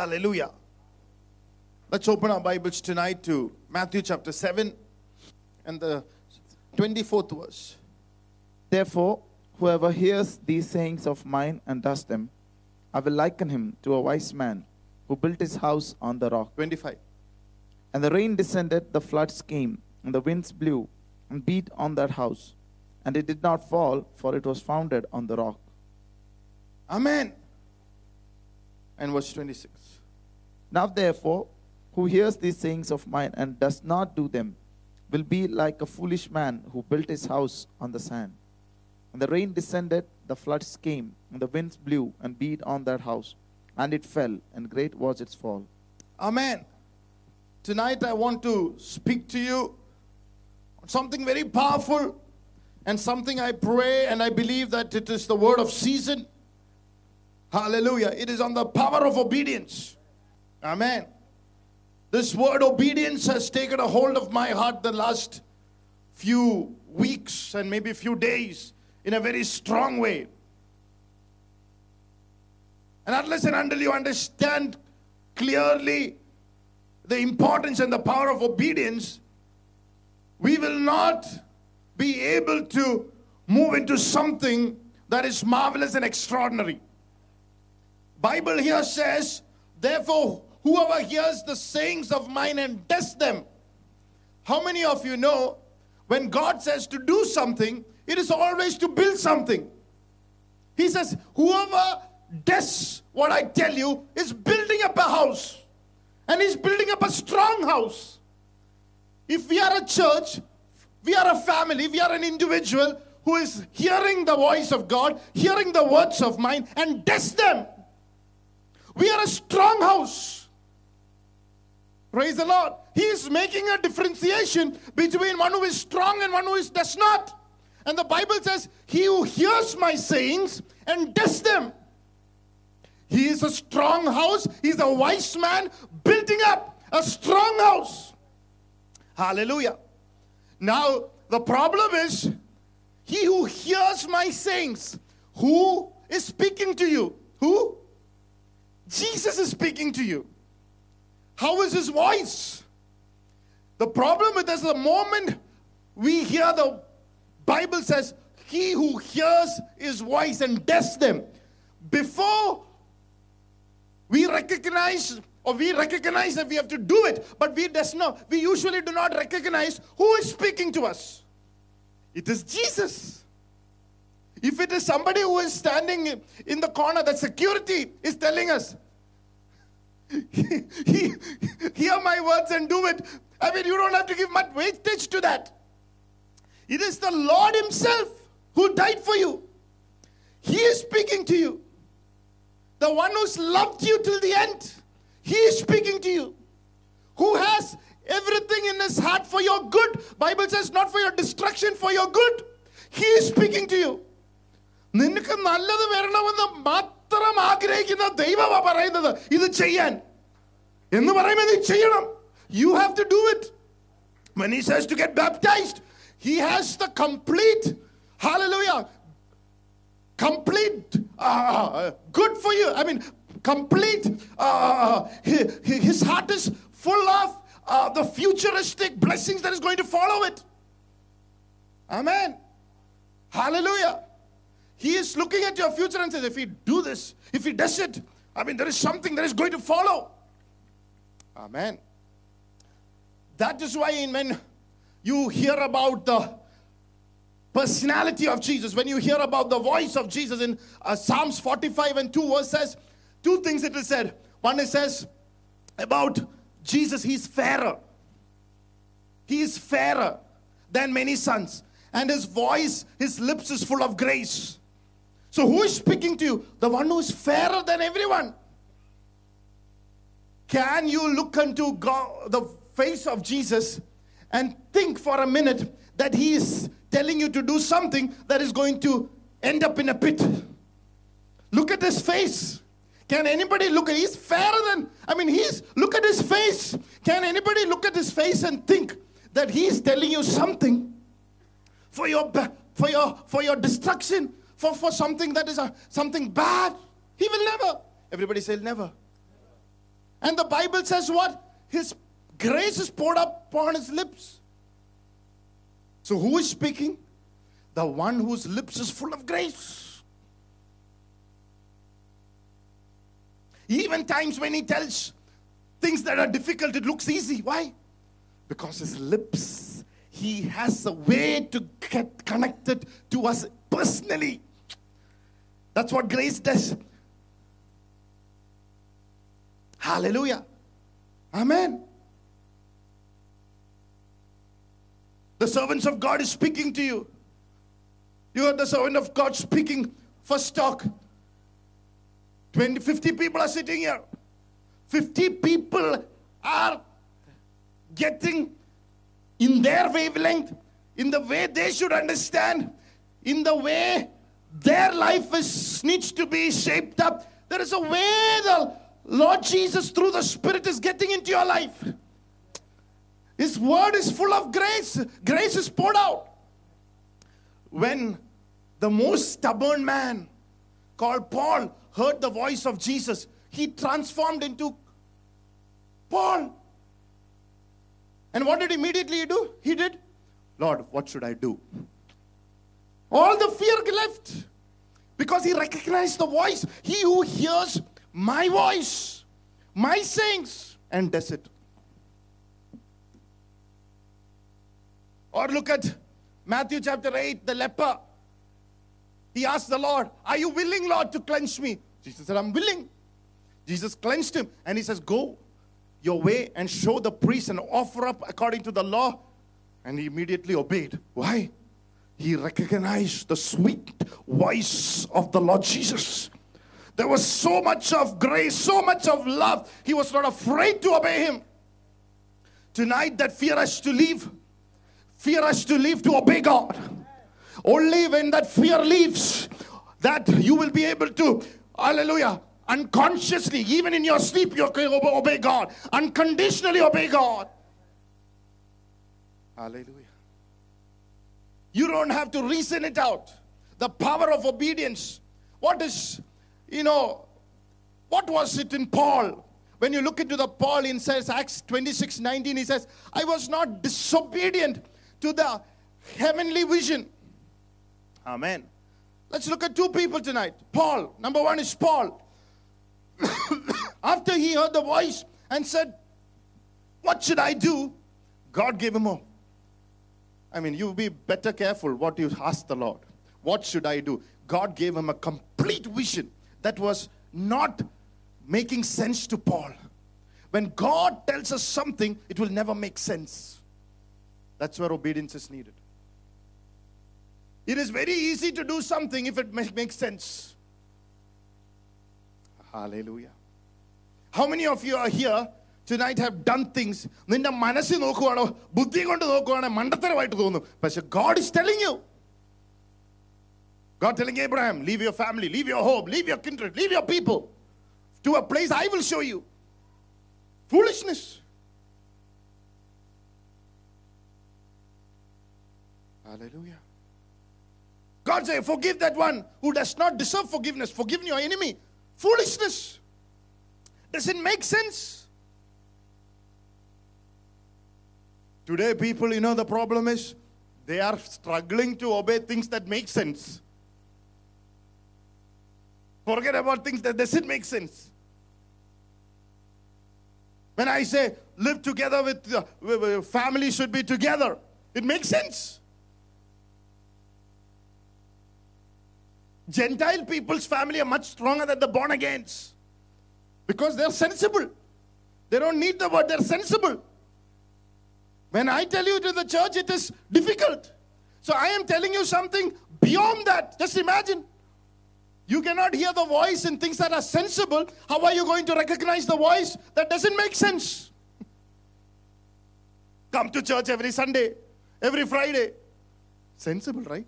Hallelujah. Let's open our Bibles tonight to Matthew chapter 7 and the 24th verse. Therefore, whoever hears these sayings of mine and does them, I will liken him to a wise man who built his house on the rock. 25. And the rain descended, the floods came, and the winds blew and beat on that house. And it did not fall, for it was founded on the rock. Amen. And verse 26. Now, therefore, who hears these sayings of mine and does not do them will be like a foolish man who built his house on the sand. And the rain descended, the floods came, and the winds blew and beat on that house, and it fell, and great was its fall. Amen. Tonight I want to speak to you on something very powerful and something I pray and I believe that it is the word of season. Hallelujah. It is on the power of obedience. Amen. This word obedience has taken a hold of my heart the last few weeks and maybe a few days in a very strong way. And unless and until you understand clearly the importance and the power of obedience, we will not be able to move into something that is marvelous and extraordinary. Bible here says, therefore, whoever hears the sayings of mine and does them. How many of you know when God says to do something, it is always to build something? He says, whoever does what I tell you is building up a house. And he's building up a strong house. If we are a church, we are a family, we are an individual who is hearing the voice of God, hearing the words of mine, and does them. We are a strong house. Praise the Lord. He is making a differentiation between one who is strong and one who is does not. And the Bible says, He who hears my sayings and does them. He is a strong house. He's a wise man building up a strong house. Hallelujah. Now, the problem is, he who hears my sayings, who is speaking to you? Who? Jesus is speaking to you. How is his voice? The problem with us, the moment we hear the Bible says, he who hears his voice and does them, before we recognize or we recognize that we have to do it, but we does not, we usually do not recognize who is speaking to us. It is Jesus. If it is somebody who is standing in the corner, that security is telling us, hear my words and do it. I mean, you don't have to give much weightage to that. It is the Lord Himself who died for you. He is speaking to you. The one who's loved you till the end. He is speaking to you. Who has everything in his heart for your good. Bible says not for your destruction, for your good. He is speaking to you. നിനക്ക് നല്ലത് വരണമെന്ന് മാത്രം ആഗ്രഹിക്കുന്ന ദൈവമാ പറയുന്നത് ഇത് ചെയ്യാൻ എന്ന് പറയുമ്പോൾ നീ ചെയ്യണം you have to do it when he says to get baptized he has the complete hallelujah complete uh, good for you i mean complete uh, his heart is full of uh, the futuristic blessings that is going to follow it amen hallelujah he is looking at your future and says, if he do this, if he does it, I mean, there is something that is going to follow. Amen. That is why when you hear about the personality of Jesus, when you hear about the voice of Jesus in uh, Psalms 45 and 2 verse says, two things it is said. One it says about Jesus, he's fairer. He is fairer than many sons. And his voice, his lips is full of grace. So, who is speaking to you? The one who is fairer than everyone. Can you look into God, the face of Jesus and think for a minute that he is telling you to do something that is going to end up in a pit? Look at his face. Can anybody look at he's fairer than I mean he's look at his face. Can anybody look at his face and think that he's telling you something for your for your for your destruction? For, for something that is a, something bad. He will never. Everybody say never. And the Bible says what? His grace is poured up upon his lips. So who is speaking? The one whose lips is full of grace. Even times when he tells things that are difficult, it looks easy. Why? Because his lips, he has a way to get connected to us personally. That's what grace does. Hallelujah. Amen. The servants of God is speaking to you. You are the servant of God speaking first talk. 20, 50 people are sitting here. 50 people are getting in their wavelength, in the way they should understand, in the way their life is, needs to be shaped up. There is a way the Lord Jesus, through the Spirit, is getting into your life. His word is full of grace. Grace is poured out. When the most stubborn man called Paul heard the voice of Jesus, he transformed into Paul. And what did immediately he do? He did, Lord, what should I do? All the fear left because he recognized the voice. He who hears my voice, my sayings, and does it. Or look at Matthew chapter 8, the leper. He asked the Lord, Are you willing, Lord, to cleanse me? Jesus said, I'm willing. Jesus cleansed him and he says, Go your way and show the priest and offer up according to the law. And he immediately obeyed. Why? He recognized the sweet voice of the Lord Jesus. There was so much of grace, so much of love. He was not afraid to obey him. Tonight, that fear has to leave. Fear has to leave to obey God. Only when that fear leaves, that you will be able to, hallelujah, unconsciously, even in your sleep, you can obey God. Unconditionally obey God. Hallelujah. You don't have to reason it out. The power of obedience. What is, you know, what was it in Paul? When you look into the Paul in says Acts 26 19, he says, I was not disobedient to the heavenly vision. Amen. Let's look at two people tonight. Paul, number one is Paul. After he heard the voice and said, What should I do? God gave him a. I mean, you be better careful what you ask the Lord. What should I do? God gave him a complete vision that was not making sense to Paul. When God tells us something, it will never make sense. That's where obedience is needed. It is very easy to do something if it makes sense. Hallelujah. How many of you are here tonight have done things നിന്റെ മനസ്സിൽ നോക്കുവാണോ ബുദ്ധി കൊണ്ട് നോക്കുവാണോ മണ്ടത്തരമായിട്ട് തോന്നും പക്ഷെ God is telling you God telling Abraham, leave your family, leave your home, leave your kindred, leave your people to a place I will show you. Foolishness. Hallelujah. God say, forgive that one who does not deserve forgiveness. Forgive your enemy. Foolishness. Does it make sense? Today, people, you know, the problem is they are struggling to obey things that make sense. Forget about things that doesn't make sense. When I say live together with uh, with- family should be together, it makes sense. Gentile people's family are much stronger than the born agains because they're sensible. They don't need the word, they're sensible. When I tell you to the church, it is difficult. So I am telling you something beyond that. Just imagine. You cannot hear the voice in things that are sensible. How are you going to recognize the voice that doesn't make sense? Come to church every Sunday, every Friday. Sensible, right?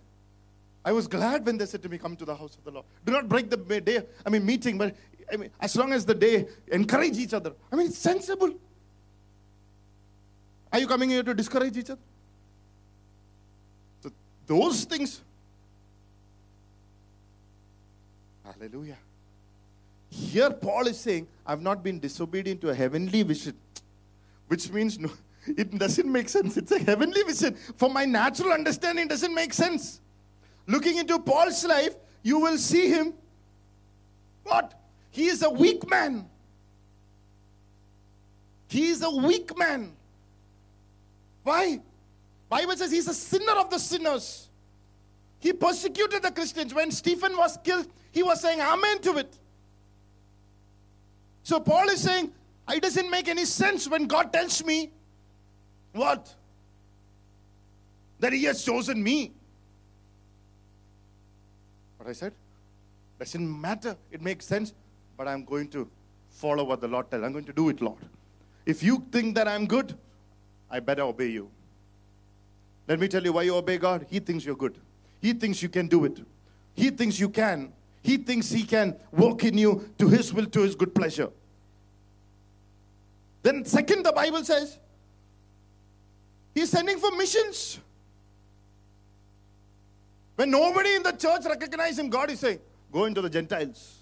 I was glad when they said to me, Come to the house of the Lord. Do not break the day, I mean, meeting, but I mean, as long as the day, encourage each other. I mean, it's sensible. Are you coming here to discourage each other? So, those things. Hallelujah. Here, Paul is saying, I've not been disobedient to a heavenly vision, which means no, it doesn't make sense. It's a heavenly vision. For my natural understanding, doesn't make sense. Looking into Paul's life, you will see him. What? He is a weak man. He is a weak man. Why? Bible says he's a sinner of the sinners. He persecuted the Christians. When Stephen was killed, he was saying amen to it. So Paul is saying, it doesn't make any sense when God tells me what? That he has chosen me. What I said? Doesn't matter. It makes sense. But I'm going to follow what the Lord tells. I'm going to do it, Lord. If you think that I'm good, I better obey you. Let me tell you why you obey God. He thinks you're good. He thinks you can do it. He thinks you can. He thinks he can work in you to his will, to his good pleasure. Then, second, the Bible says, he's sending for missions. When nobody in the church recognizes him, God is saying, go into the Gentiles.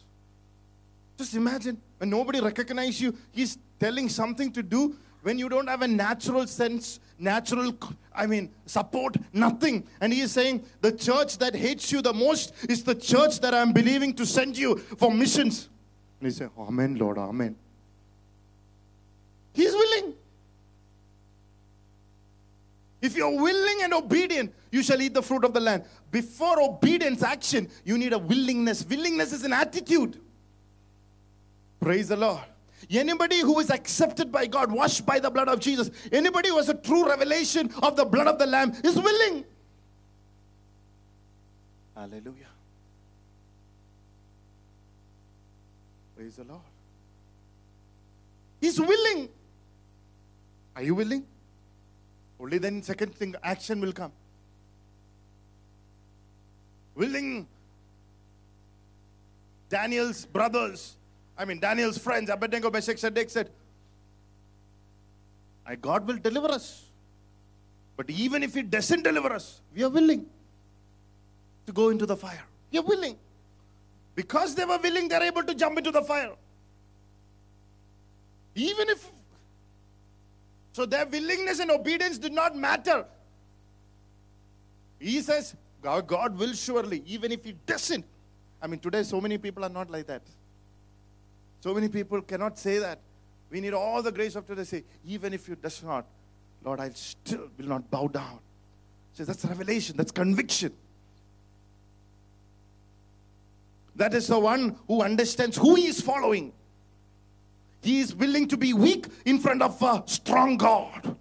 Just imagine when nobody recognizes you, he's telling something to do when you don't have a natural sense, natural, I mean, support, nothing. And he is saying, the church that hates you the most is the church that I'm believing to send you for missions. And he said, Amen, Lord, Amen. He's willing. If you're willing and obedient, you shall eat the fruit of the land. Before obedience, action, you need a willingness. Willingness is an attitude. Praise the Lord. Anybody who is accepted by God, washed by the blood of Jesus, anybody who has a true revelation of the blood of the Lamb is willing. Hallelujah. Praise the Lord. He's willing. Are you willing? Only then, second thing, action will come. Willing. Daniel's brothers, I mean, Daniel's friends, Abednego, Meshach, Shadrach said, "I- God will deliver us. But even if He doesn't deliver us, we are willing to go into the fire. We are willing. Because they were willing, they're able to jump into the fire. Even if. So their willingness and obedience did not matter. He says, God will surely, even if He doesn't. I mean, today so many people are not like that. So many people cannot say that. We need all the grace of today. Say, even if you does not, Lord, I still will not bow down. Says that's revelation, that's conviction. That is the one who understands who he is following. He is willing to be weak in front of a strong God.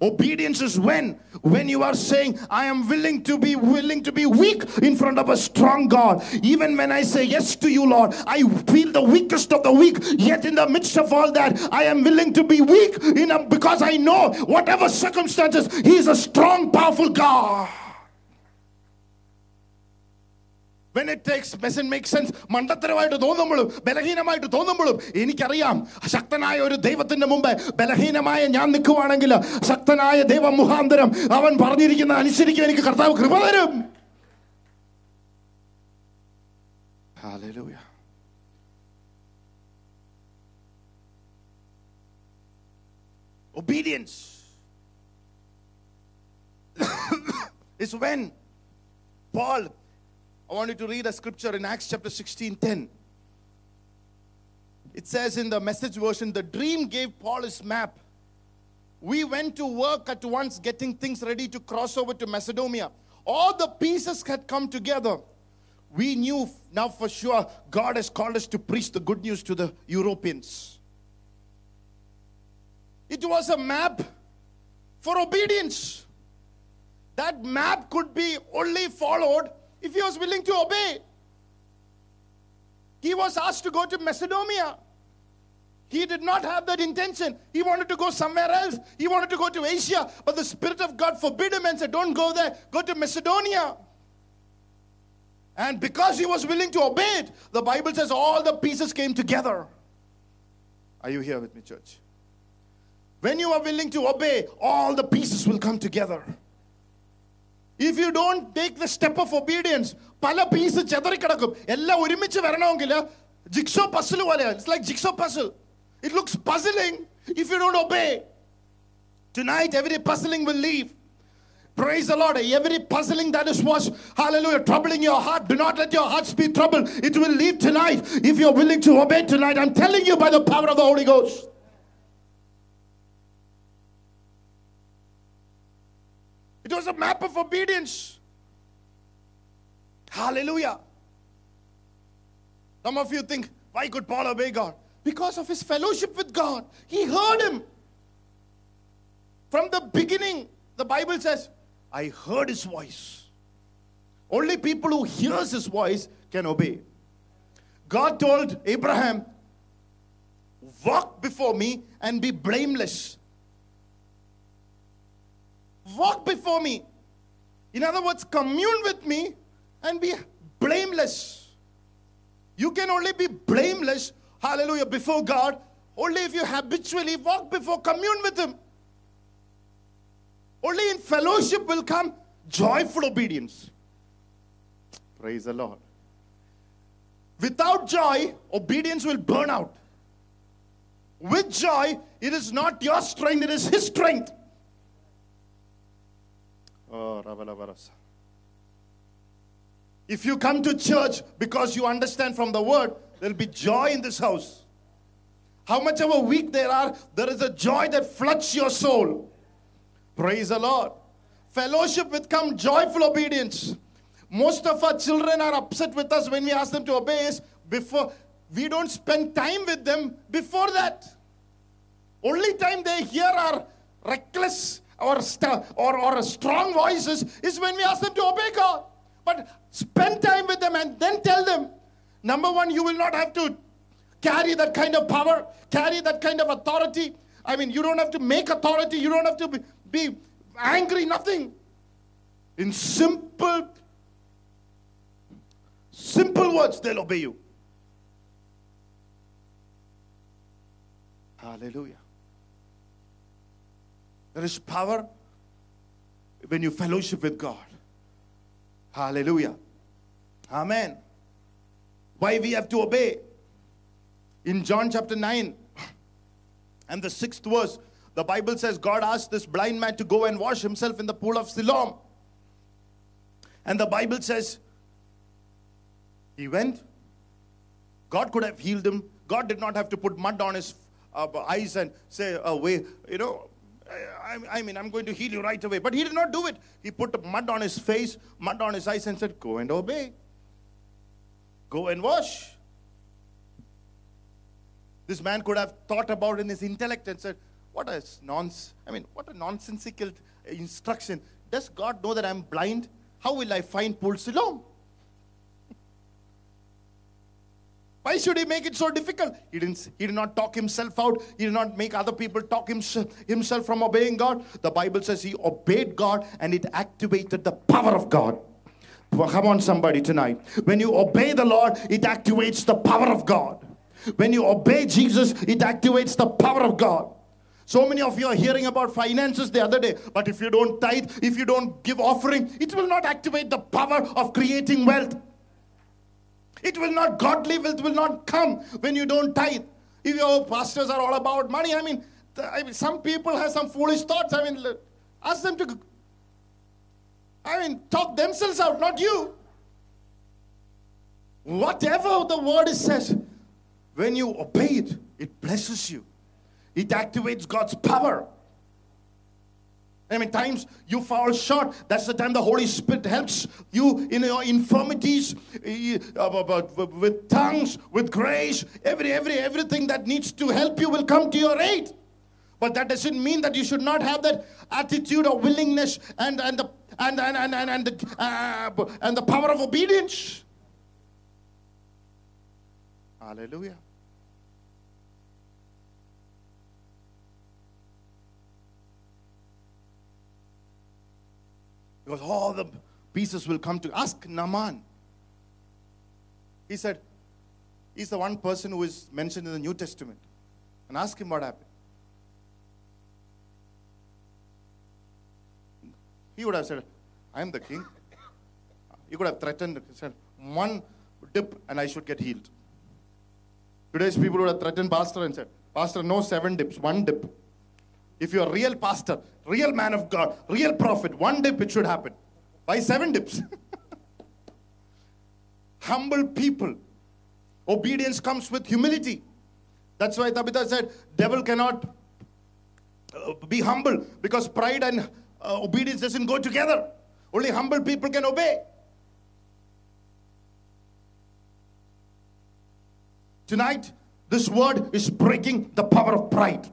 Obedience is when when you are saying I am willing to be willing to be weak in front of a strong God. Even when I say yes to you, Lord, I feel the weakest of the weak. Yet in the midst of all that, I am willing to be weak in a, because I know whatever circumstances, He is a strong, powerful God. When it takes doesn't make sense മണ്ടത്തരമായിട്ട് തോന്നുമ്പോഴും ബലഹീനമായിട്ട് തോന്നുമ്പോഴും എനിക്കറിയാം ശക്തനായ ഒരു ദൈവത്തിന്റെ മുമ്പ് ബലഹീനമായ ഞാൻ നിൽക്കുവാണെങ്കിൽ ശക്തനായ ദൈവ മുഖാന്തരം അവൻ പറഞ്ഞിരിക്കുന്ന അനുസരിക്കും എനിക്ക് കർത്താവ് കൃപ തരും. Obedience is when Paul I want you to read a scripture in Acts chapter 16 10. It says in the message version, the dream gave Paul his map. We went to work at once getting things ready to cross over to Macedonia. All the pieces had come together. We knew now for sure God has called us to preach the good news to the Europeans. It was a map for obedience. That map could be only followed if he was willing to obey. He was asked to go to Macedonia. He did not have that intention. He wanted to go somewhere else. He wanted to go to Asia. But the Spirit of God forbid him and said, Don't go there. Go to Macedonia. And because he was willing to obey it, the Bible says all the pieces came together. Are you here with me, church? When you are willing to obey, all the pieces will come together. If you don't take the step of obedience പല piece ചെതറിക്കിടക്കും എല്ലാം ഒരുമിച്ച് വരണമെങ്കിൽ jigsaw puzzle പോലെയാണ് it's like jigsaw puzzle it looks puzzling if you don't obey tonight every puzzling will leave praise the lord every puzzling that is was hallelujah troubling your heart do not let your hearts be troubled it will leave tonight if you're willing to obey tonight i'm telling you by the power of the holy ghost It was a map of obedience hallelujah some of you think, why could Paul obey God? Because of his fellowship with God. He heard him. From the beginning, the Bible says, I heard his voice. Only people who hears his voice can obey. God told Abraham, walk before me and be blameless. Walk before me. In other words, commune with me and be blameless. You can only be blameless, hallelujah, before God only if you habitually walk before, commune with Him. Only in fellowship will come joyful obedience. Praise the Lord. Without joy, obedience will burn out. With joy, it is not your strength, it is His strength. Oh, Rabalabarasa. If you come to church because you understand from the word, there'll be joy in this house. How much of a week there are, there is a joy that floods your soul. Praise the Lord. Fellowship with come joyful obedience. Most of our children are upset with us when we ask them to obey us before we don't spend time with them before that. Only time they hear our reckless or, st- or, or strong voices is when we ask them to obey God. But spend time with them and then tell them number one, you will not have to carry that kind of power, carry that kind of authority. I mean, you don't have to make authority, you don't have to be, be angry, nothing. In simple, simple words, they'll obey you. Hallelujah. There is power when you fellowship with God. Hallelujah. Amen. Why we have to obey? In John chapter 9 and the sixth verse, the Bible says God asked this blind man to go and wash himself in the pool of Siloam. And the Bible says he went. God could have healed him. God did not have to put mud on his uh, eyes and say, uh, way, you know, I, I mean, I'm going to heal you right away. But he did not do it. He put mud on his face, mud on his eyes, and said, Go and obey. Go and wash. This man could have thought about in his intellect and said, What a nonsense. I mean, what a nonsensical instruction. Does God know that I'm blind? How will I find Pool Siloam? Why should he make it so difficult? He didn't. He did not talk himself out. He did not make other people talk himself, himself from obeying God. The Bible says he obeyed God and it activated the power of God. Well, Come on, somebody tonight. When you obey the Lord, it activates the power of God. When you obey Jesus, it activates the power of God. So many of you are hearing about finances the other day, but if you don't tithe, if you don't give offering, it will not activate the power of creating wealth. It will not, godly wealth will not come when you don't tithe. If your pastors are all about money, I mean, I mean, some people have some foolish thoughts. I mean, ask them to, I mean, talk themselves out, not you. Whatever the word says, when you obey it, it blesses you. It activates God's power. I mean, times you fall short. That's the time the Holy Spirit helps you in your infirmities, eh, but with tongues, with grace, every, every, everything that needs to help you will come to your aid. But that doesn't mean that you should not have that attitude of willingness and, and, the, and, and, and, and, and, the, uh, and the power of obedience. Hallelujah. Because all the pieces will come to ask Naaman. He said, He's the one person who is mentioned in the New Testament. And ask him what happened. He would have said, I am the king. He could have threatened, said, one dip and I should get healed. Today's people would have threatened Pastor and said, Pastor, no seven dips, one dip. If you're a real pastor, real man of God, real prophet, one dip it should happen. Why seven dips? Humble people. Obedience comes with humility. That's why Tabitha said, devil cannot uh, be humble because pride and uh, obedience doesn't go together. Only humble people can obey. Tonight, this word is breaking the power of pride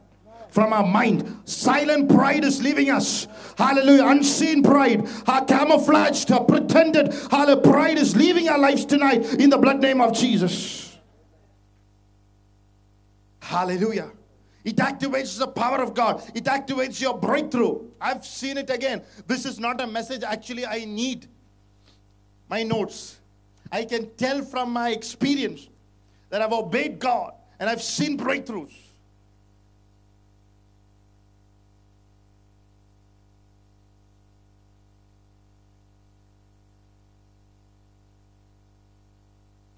from our mind. Silent pride is leaving us. Hallelujah. Unseen pride, our camouflaged, our pretended, hallelujah. Pride is leaving our lives tonight in the blood name of Jesus. Hallelujah. It activates the power of God. It activates your breakthrough. I've seen it again. This is not a message actually I need. My notes. I can tell from my experience that I've obeyed God and I've seen breakthroughs.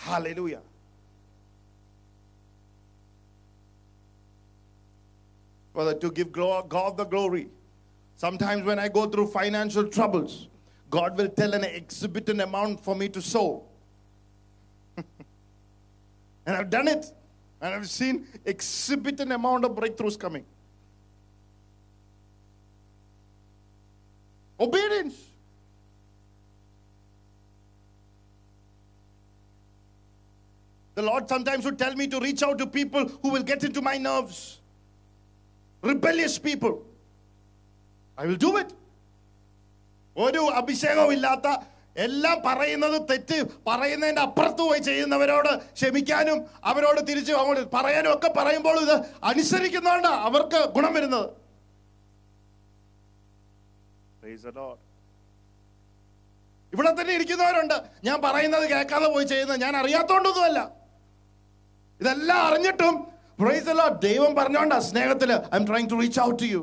Hallelujah. Father, to give God the glory. Sometimes when I go through financial troubles, God will tell an exorbitant amount for me to sow. and I've done it. And I've seen exorbitant amount of breakthroughs coming. Obedience. The Lord sometimes would tell me to reach out to people who will get into my nerves. Rebellious people. I will do it. ഒരു അഭിഷേകവും ഇല്ലാത്ത എല്ലാം പറയുന്നത് തെറ്റ് പറയുന്നതിന്റെ അപ്പുറത്ത് പോയി ചെയ്യുന്നവരോട് ക്ഷമിക്കാനും അവരോട് തിരിച്ച് അങ്ങോട്ട് പറയാനും ഒക്കെ പറയുമ്പോൾ ഇത് അനുസരിക്കുന്നതുകൊണ്ട് അവർക്ക് ഗുണം വരുന്നത്. ഇവിടെ തന്നെ ഇരിക്കുന്നവരുണ്ട് ഞാൻ പറയുന്നത് കേൾക്കാതെ പോയി ചെയ്യുന്നത് ഞാൻ അറിയാത്തോണ്ടൊന്നുമല്ല ഇതെല്ലാം അറിഞ്ഞിട്ടും പ്രൈസ് the Lord, ദൈവം പറഞ്ഞോണ്ടാ സ്നേഹത്തില് I am trying to reach out to you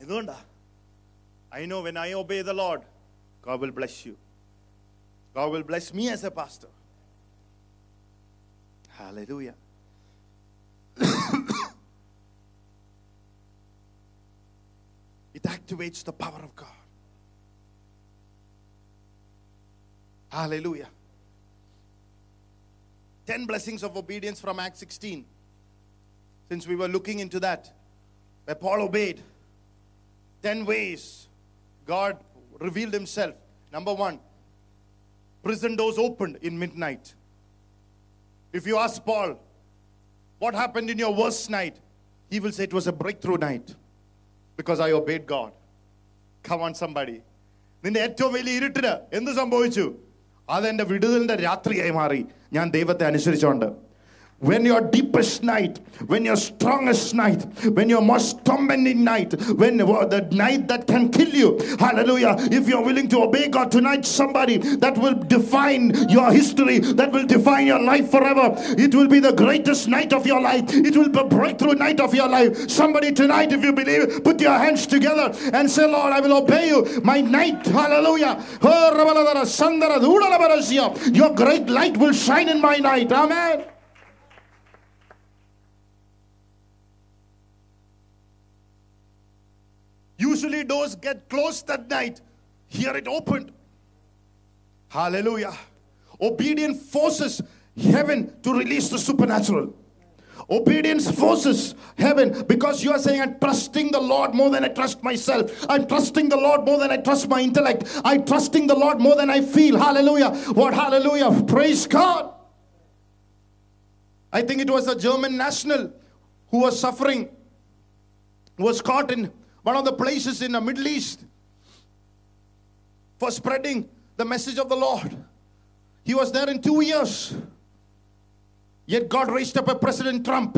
ഇതുകൊണ്ടാ I know when I obey the load God will bless you. God will bless me as a pastor. Hallelujah. it activates the power of God. Hallelujah. 10 blessings of obedience from Acts 16. Since we were looking into that, where Paul obeyed, 10 ways God revealed himself. Number one, prison doors opened in midnight. If you ask Paul, what happened in your worst night? He will say it was a breakthrough night because I obeyed God. Come on, somebody. നിന്റെ ഏറ്റവും വലിയ ഇരുട്ടിന് എന്ത് സംഭവിച്ചു അതെന്റെ വിടുതലിന്റെ രാത്രിയായി മാറി. ഞാൻ ദൈവത്തെ അനുസരിച്ചുകൊണ്ട് when your deepest night, when your strongest night, when your most tormenting night, when the night that can kill you, hallelujah. If you're willing to obey God tonight, somebody that will define your history, that will define your life forever. It will be the greatest night of your life, it will be a breakthrough night of your life. Somebody tonight, if you believe, put your hands together and say, Lord, I will obey you. My night, hallelujah. Oh, your great light will shine in my night. Amen. Usually doors get closed at night. Here it opened. Hallelujah. Obedience forces heaven to release the supernatural. Obedience forces heaven because you are saying, I'm trusting the Lord more than I trust myself. I'm trusting the Lord more than I trust my intellect. I'm trusting the Lord more than I feel. Hallelujah. What hallelujah. Praise God. I think it was a German national who was suffering, was caught in one of the places in the Middle East for spreading the message of the Lord. He was there in two years. Yet God raised up a President Trump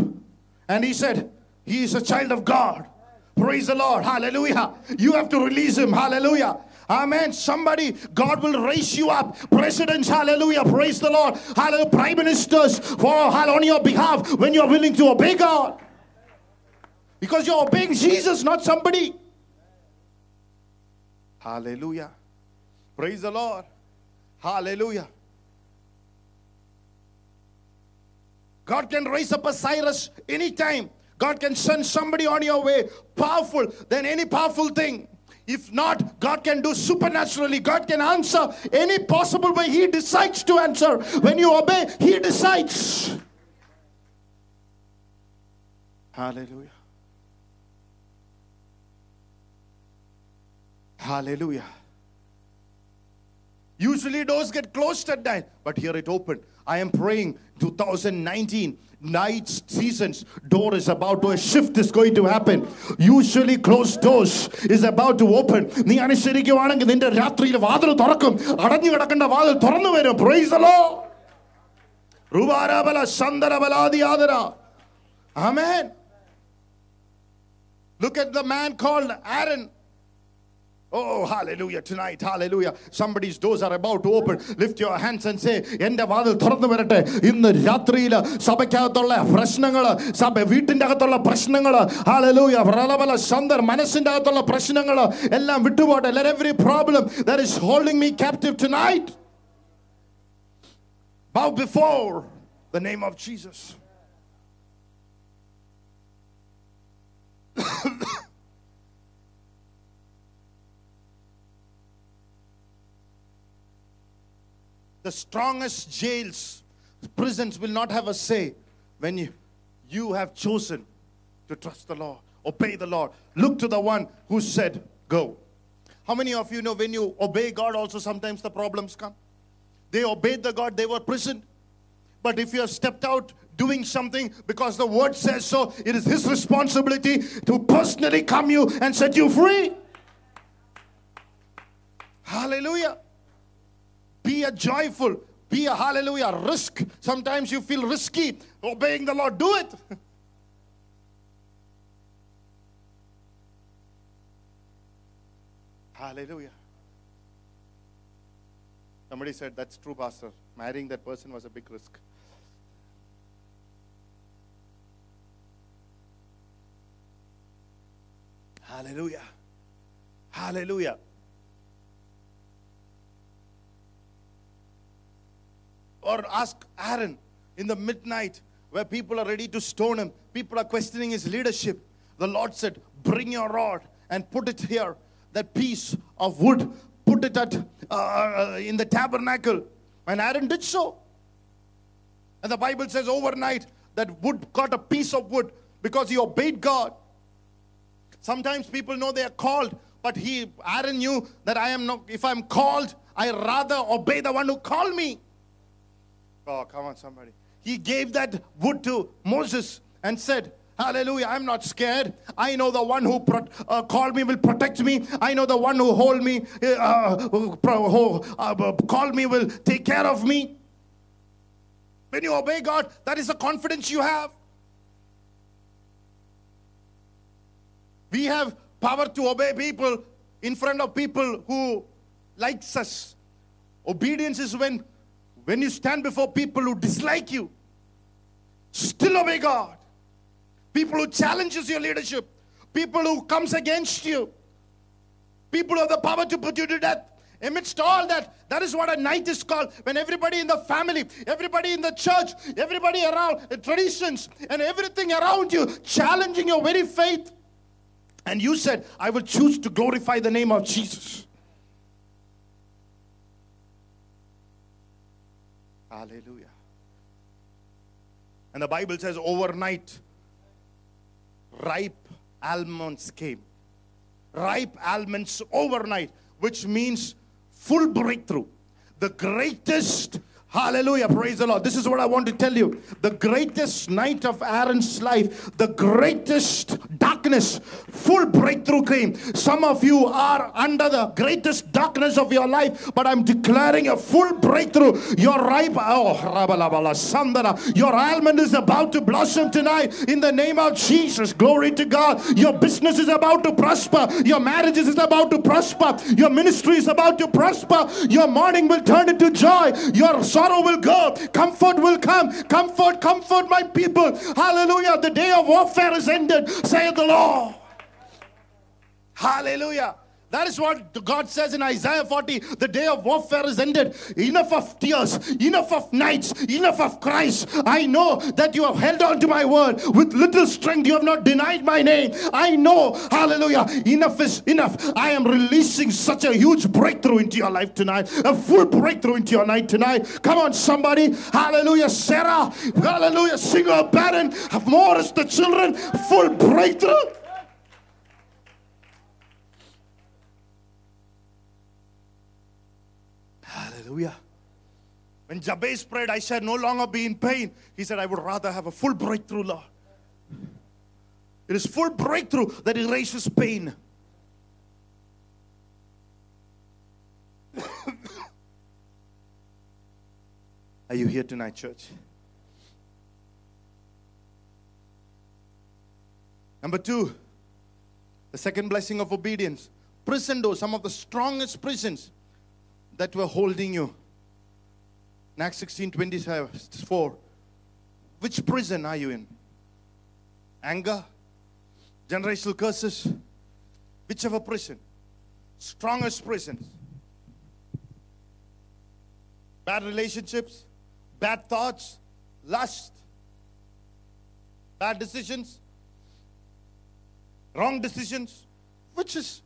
and he said, He is a child of God. Praise the Lord. Hallelujah. You have to release him. Hallelujah. Amen. Somebody, God will raise you up. Presidents, hallelujah. Praise the Lord. Hallelujah. Prime ministers, for on your behalf when you're willing to obey God. Because you're obeying Jesus, not somebody. Hallelujah. Praise the Lord. Hallelujah. God can raise up a Cyrus anytime. God can send somebody on your way powerful than any powerful thing. If not, God can do supernaturally. God can answer any possible way He decides to answer. When you obey, He decides. Hallelujah. Hallelujah. Usually doors get closed at night, but here it opened. I am praying 2019 night seasons door is about to a shift is going to happen usually closed doors is about to open നീ അനുസരിക്കുവാണെങ്കിൽ നിന്റെ രാത്രിയിൽ വാതിൽ തുറക്കും അടഞ്ഞു കിടക്കേണ്ട വാതിൽ തുറന്നു വരും price the Lord റുബാരാബല സന്ദരബലാദിയാദര amen Look at the man called Aaron. Oh, hallelujah tonight. Hallelujah. Somebody's doors are about to open. Lift your hands and say, എന്റെ വാതിൽ തുറന്നു വരട്ടെ ഇന്ന് രാത്രിയിൽ സഭയ്ക്കകത്തുള്ള പ്രശ്നങ്ങൾ സഭ വീട്ടിൻ്റെ അകത്തുള്ള പ്രശ്നങ്ങൾ ഹാലലൂയ പ്രലബല സന്ദർ മനസ്സിൻ്റെ അകത്തുള്ള പ്രശ്നങ്ങൾ എല്ലാം വിട്ടുപോട്ടെ let every problem that is holding me captive tonight bow before the name of Jesus. the strongest jails, prisons will not have a say when you, you have chosen to trust the Lord, obey the Lord. Look to the one who said, Go. How many of you know when you obey God, also sometimes the problems come? They obeyed the God, they were prisoned. But if you have stepped out doing something because the word says so, it is His responsibility to personally come you and set you free. Hallelujah. Be a joyful, be a hallelujah, risk. Sometimes you feel risky obeying the Lord. Do it. Hallelujah. Somebody said, That's true, Pastor. Marrying that person was a big risk. Hallelujah. Hallelujah. Or ask Aaron in the midnight where people are ready to stone him, people are questioning his leadership. The Lord said, Bring your rod and put it here. That piece of wood, put it at uh, in the tabernacle. And Aaron did so. And the Bible says overnight that wood got a piece of wood because he obeyed God. Sometimes people know they are called, but he Aaron knew that I am not if I'm called, I rather obey the one who called me. Oh, come on, somebody. He gave that wood to Moses and said, Hallelujah, I'm not scared. I know the one who pro- uh, called me will protect me. I know the one who hold me, uh, pro- uh, called me will take care of me. When you obey God, that is the confidence you have. We have power to obey people in front of people who likes us. Obedience is when when you stand before people who dislike you. Still obey God. People who challenges your leadership. People who comes against you. People who have the power to put you to death. Amidst all that, that is what a night is called. When everybody in the family, everybody in the church, everybody around, the traditions, and everything around you challenging your very faith. And you said, I will choose to glorify the name of Jesus. Hallelujah. And the Bible says, overnight, ripe almonds came. Ripe almonds overnight, which means full breakthrough. The greatest, hallelujah, praise the Lord. This is what I want to tell you. The greatest night of Aaron's life, the greatest darkness, full breakthrough came. Some of you are under the greatest darkness of your life, but I'm declaring a full breakthrough. Your ripe, oh, sandara, your almond is about to blossom tonight in the name of Jesus. Glory to God. Your business is about to prosper. Your marriage is about to prosper. Your ministry is about to prosper. Your morning will turn into joy. Your sorrow will go. Comfort will come. Comfort, comfort my people. Hallelujah. The day of warfare is ended, saith the Lord. Hallelujah. That is what God says in Isaiah 40 the day of warfare is ended. Enough of tears, enough of nights, enough of cries. I know that you have held on to my word with little strength. You have not denied my name. I know, hallelujah, enough is enough. I am releasing such a huge breakthrough into your life tonight, a full breakthrough into your night tonight. Come on, somebody, hallelujah, Sarah, hallelujah, single parent, have more is the children, full breakthrough. Hallelujah. When Jabez prayed, I shall no longer be in pain. He said, I would rather have a full breakthrough, Lord. It is full breakthrough that erases pain. Are you here tonight, church? Number two, the second blessing of obedience. Prison doors, some of the strongest prisons that were holding you. In Acts 16 24. Which prison are you in? Anger? Generational curses? Whichever prison. Strongest prisons. Bad relationships? Bad thoughts? Lust? Bad decisions? Wrong decisions? Which is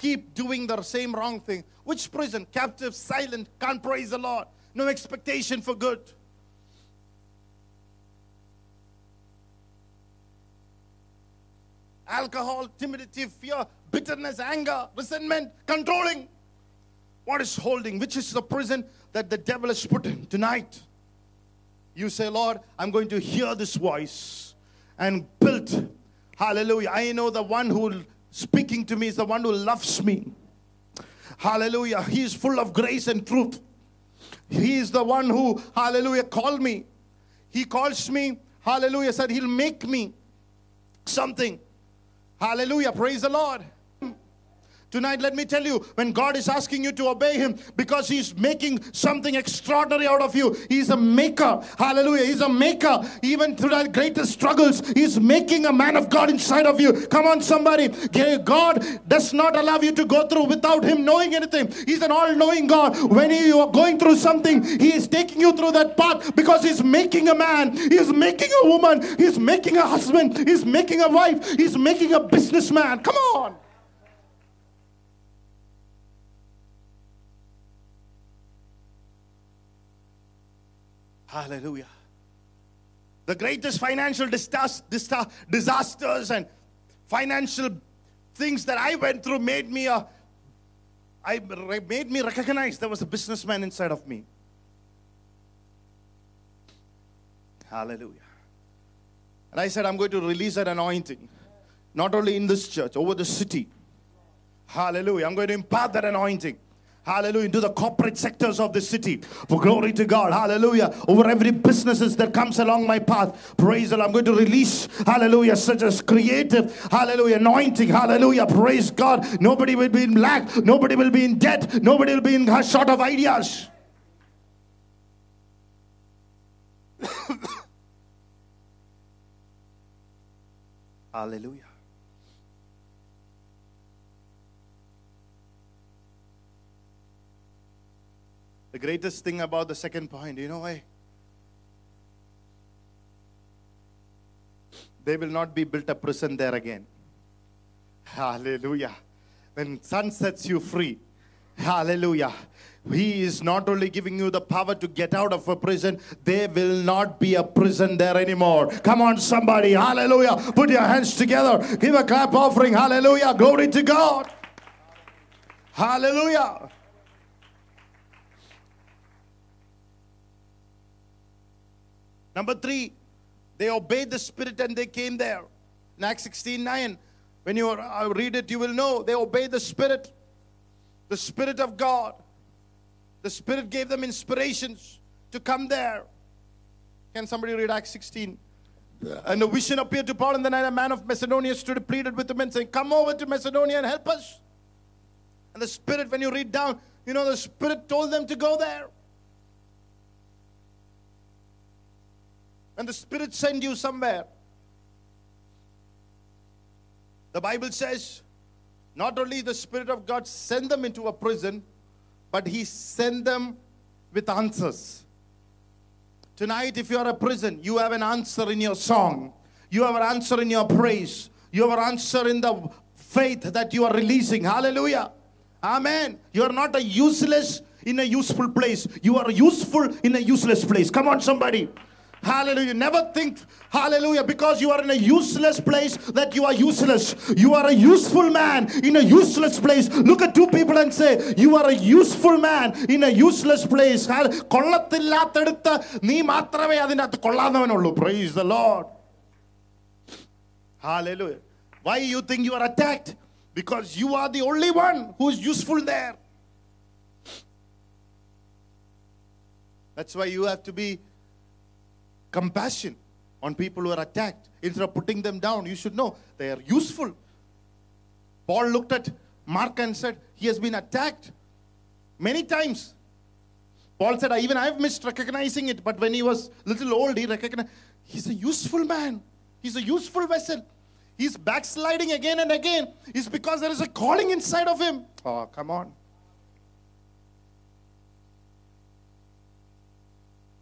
keep doing the same wrong thing. Which prison? Captive, silent, can't praise the Lord, no expectation for good. Alcohol, timidity, fear, bitterness, anger, resentment, controlling. What is holding? Which is the prison that the devil has put in tonight? You say, Lord, I'm going to hear this voice and build. Hallelujah. I know the one who speaking to me is the one who loves me. Hallelujah. He is full of grace and truth. He is the one who, hallelujah, called me. He calls me, hallelujah, said he'll make me something. Hallelujah. Praise the Lord. Tonight, let me tell you, when God is asking you to obey Him because He's making something extraordinary out of you, He's a maker. Hallelujah. He's a maker. Even through the greatest struggles, He's making a man of God inside of you. Come on, somebody. God does not allow you to go through without Him knowing anything. He's an all knowing God. When you are going through something, He is taking you through that path because He's making a man, He's making a woman, He's making a husband, He's making a wife, He's making a businessman. Come on. Hallelujah. The greatest financial disasters and financial things that I went through made me a I made me recognize there was a businessman inside of me. Hallelujah. And I said, I'm going to release that anointing, not only in this church, over the city. Hallelujah. I'm going to impart that anointing. Hallelujah. Into the corporate sectors of the city. For glory to God. Hallelujah. Over every businesses that comes along my path. Praise the Lord. I'm going to release, hallelujah, such as creative, hallelujah, anointing. Hallelujah. Praise God. Nobody will be in lack. Nobody will be in debt. Nobody will be in short of ideas. hallelujah. The greatest thing about the second point, you know why? They will not be built a prison there again. Hallelujah. When Son sets you free, hallelujah. He is not only giving you the power to get out of a prison, there will not be a prison there anymore. Come on, somebody. Hallelujah. Put your hands together. Give a clap offering. Hallelujah. Glory to God. Hallelujah. Number three, they obeyed the Spirit and they came there. In Acts 16 9, when you read it, you will know they obeyed the Spirit, the Spirit of God. The Spirit gave them inspirations to come there. Can somebody read Acts 16? And a vision appeared to Paul, and the night a man of Macedonia stood and pleaded with him and saying, Come over to Macedonia and help us. And the Spirit, when you read down, you know, the Spirit told them to go there. And the Spirit send you somewhere. The Bible says Not only the Spirit of God sent them into a prison, but He sent them with answers. Tonight, if you are a prison, you have an answer in your song, you have an answer in your praise, you have an answer in the faith that you are releasing. Hallelujah. Amen. You are not a useless in a useful place, you are useful in a useless place. Come on, somebody. Hallelujah. Never think, hallelujah, because you are in a useless place that you are useless. You are a useful man in a useless place. Look at two people and say, You are a useful man in a useless place. Hall- കൊള്ളത്തില്ലാത്തടുത്ത് നീ മാത്രമേ അതിനകത്ത് കൊള്ളാവുന്നവനുള്ളൂ price the Lord. Hallelujah. Why you think you are attacked? Because you are the only one who is useful there. That's why you have to be compassion on people who are attacked. Instead of putting them down, you should know they are useful. Paul looked at Mark and said, He has been attacked many times. Paul said, Even I've missed recognizing it, but when he was little old, he recognized he's a useful man. He's a useful vessel. He's backsliding again and again. It's because there is a calling inside of him. Oh, come on.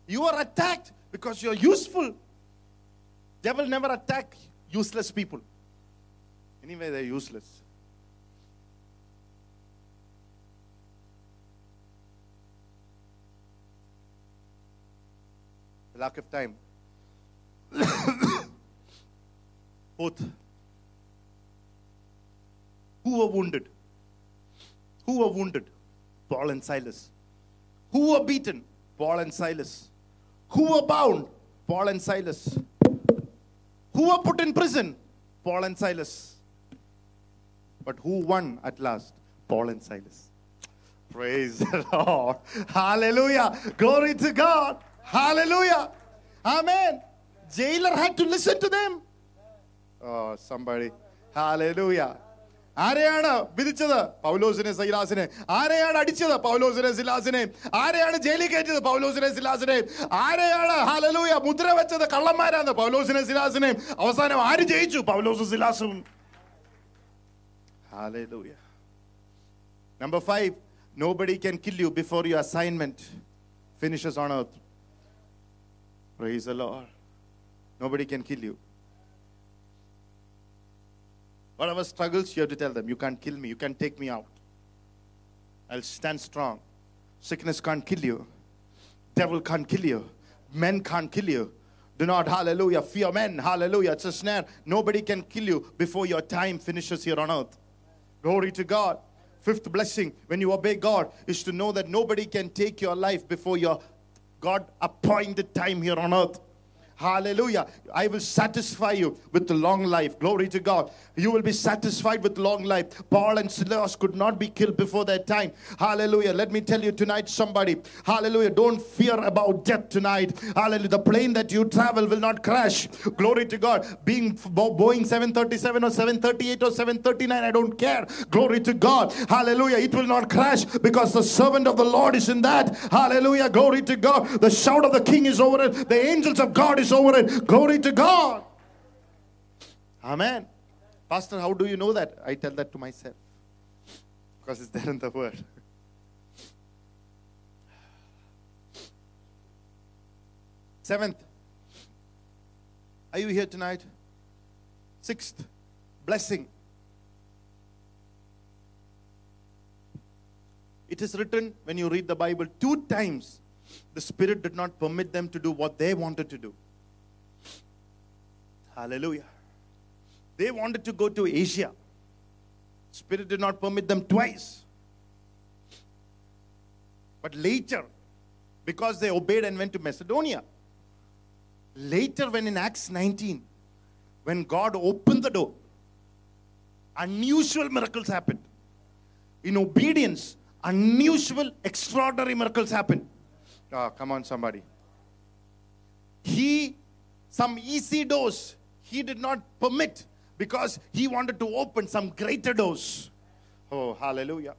You are attacked because you're useful. Devil never attack useless people. Anyway, they're useless. Lack of time. Both. Who were wounded? Who were wounded? Paul and Silas. Who were beaten? Paul and Silas. Who were bound? Paul and Silas. Who were put in prison? Paul and Silas. But who won at last? Paul and Silas. Praise the Lord. Hallelujah. Glory to God. Hallelujah. Amen. Jailer had to listen to them. Oh, somebody. Hallelujah. ആരെയാണ് വിധിച്ചത് പൗലോസിനെ സൈലാസിനെ ആരെയാണ് അടിച്ചത് പൗലോസിനെ സിലാസിനെ ആരെയാണ് ജയിലിൽ കയറ്റിയത് പൗലോസിനെ സിലാസിനെ ആരെയാണ് ഹാലലൂയ മുദ്ര വെച്ചത് കള്ളന്മാരാണ് പൗലോസിനെ സിലാസിനെ അവസാനം ആര് ജയിച്ചു പൗലോസും സിലാസും hallelujah Number five, nobody can kill you before your assignment finishes on earth. Praise the Lord. Nobody can kill you. Whatever struggles, you have to tell them, you can't kill me, you can't take me out. I'll stand strong. Sickness can't kill you. Devil can't kill you. Men can't kill you. Do not, hallelujah, fear men. Hallelujah. It's a snare. Nobody can kill you before your time finishes here on earth. Glory to God. Fifth blessing when you obey God is to know that nobody can take your life before your God appointed time here on earth. Hallelujah. I will satisfy you with long life. Glory to God. You will be satisfied with long life. Paul and Silas could not be killed before their time. Hallelujah. Let me tell you tonight, somebody. Hallelujah. Don't fear about death tonight. Hallelujah. The plane that you travel will not crash. Glory to God. Being Boeing 737 or 738 or 739, I don't care. Glory to God. Hallelujah. It will not crash because the servant of the Lord is in that. Hallelujah. Glory to God. The shout of the king is over it. The angels of God is over it. Glory to God. Amen. Pastor, how do you know that? I tell that to myself because it's there in the word. Seventh, are you here tonight? Sixth, blessing. It is written when you read the Bible two times the Spirit did not permit them to do what they wanted to do. Hallelujah. They wanted to go to Asia. Spirit did not permit them twice. But later, because they obeyed and went to Macedonia, later, when in Acts 19, when God opened the door, unusual miracles happened. In obedience, unusual, extraordinary miracles happened. Ah, come on, somebody. He, some easy doors, he did not permit because he wanted to open some greater doors. Oh, hallelujah.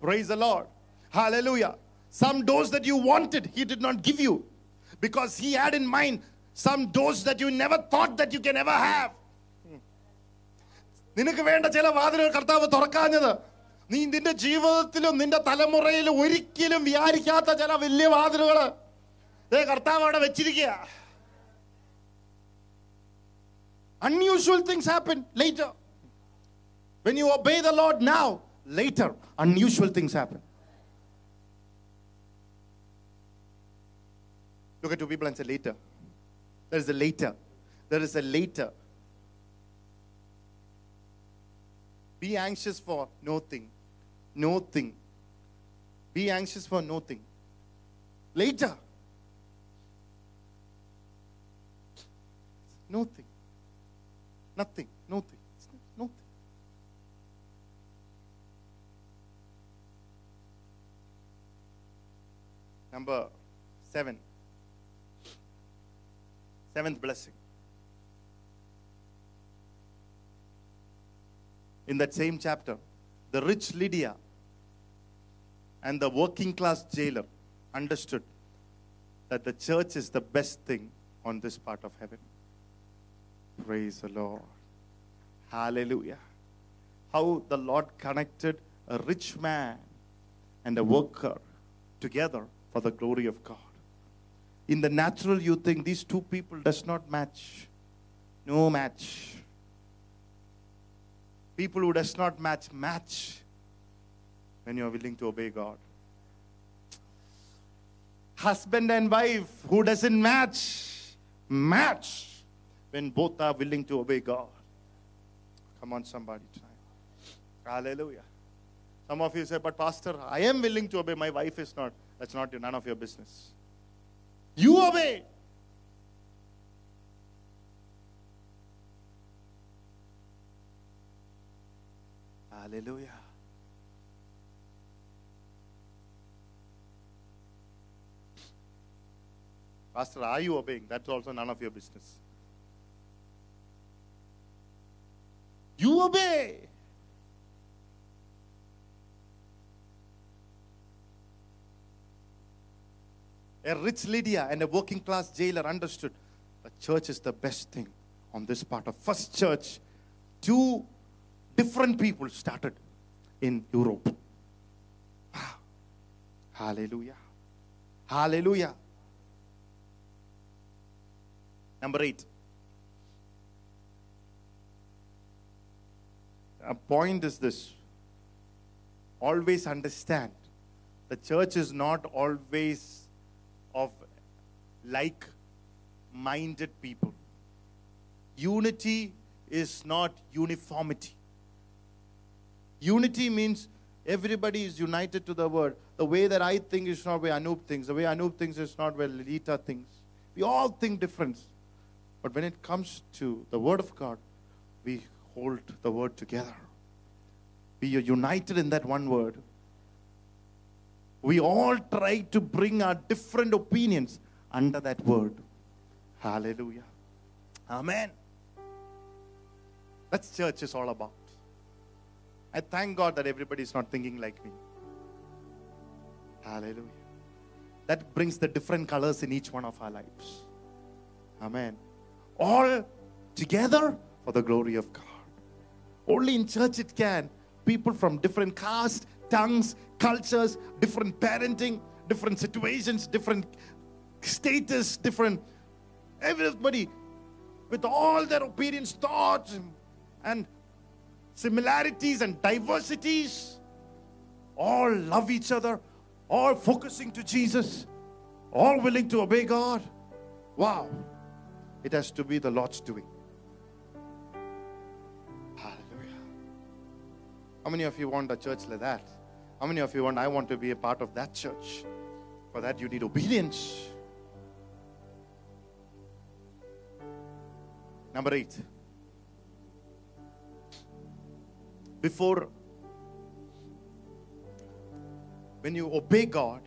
Praise the Lord. Hallelujah. Some doors that you wanted, he did not give you because he had in mind some doors that you never thought that you can ever have. നിനക്ക് വേണ്ട ചില വാതിലുകൾ കർത്താവ് തുറക്കാഞ്ഞത് നീ നിന്റെ ജീവിതത്തിലും നിന്റെ തലമുറയിലും ഒരിക്കലും വിചാരിക്കാത്ത ചില വലിയ വാതിലുകള് ദേ കർത്താവ് അവിടെ വെച്ചിരിക്കുക unusual things happen later. When you obey the lord now later unusual things happen. Look at two people and say later. There is a later. There is a later. Be anxious for nothing nothing be anxious for nothing later. Nothing Nothing. Nothing. Nothing. Number seven. Seventh blessing. In that same chapter, the rich Lydia and the working class jailer understood that the church is the best thing on this part of heaven. Praise the Lord. Hallelujah. How the Lord connected a rich man and a worker together for the glory of God. In the natural, you think these two people does not match. No match. People who does not match, match when you are willing to obey God. Husband and wife who doesn't match, match when both are willing to obey God. Come on, somebody tonight. Hallelujah. Some of you say, but Pastor, I am willing to obey. My wife is not. That's not none of your business. You obey. Hallelujah. Pastor, are you obeying? That's also none of your business. You obey. A rich Lydia and a working class jailer understood the church is the best thing on this part of first church. Two different people started in Europe. Wow. Hallelujah. Hallelujah. Number eight. A point is this always understand the church is not always of like minded people. Unity is not uniformity. Unity means everybody is united to the word. The way that I think is not where Anoop thinks. The way Anoop thinks is not where Lilita thinks. We all think different. But when it comes to the word of God, we hold the word together. We are united in that one word. We all try to bring our different opinions under that word. Hallelujah. Amen. That's church is all about. I thank God that everybody is not thinking like me. Hallelujah. That brings the different colors in each one of our lives. Amen. All together for the glory of God. Only in church it can. People from different castes, tongues, cultures, different parenting, different situations, different status, different everybody with all their opinions, thoughts, and similarities and diversities, all love each other, all focusing to Jesus, all willing to obey God. Wow. It has to be the Lord's doing. How many of you want a church like that? How many of you want, I want to be a part of that church? For that, you need obedience. Number eight. Before, when you obey God,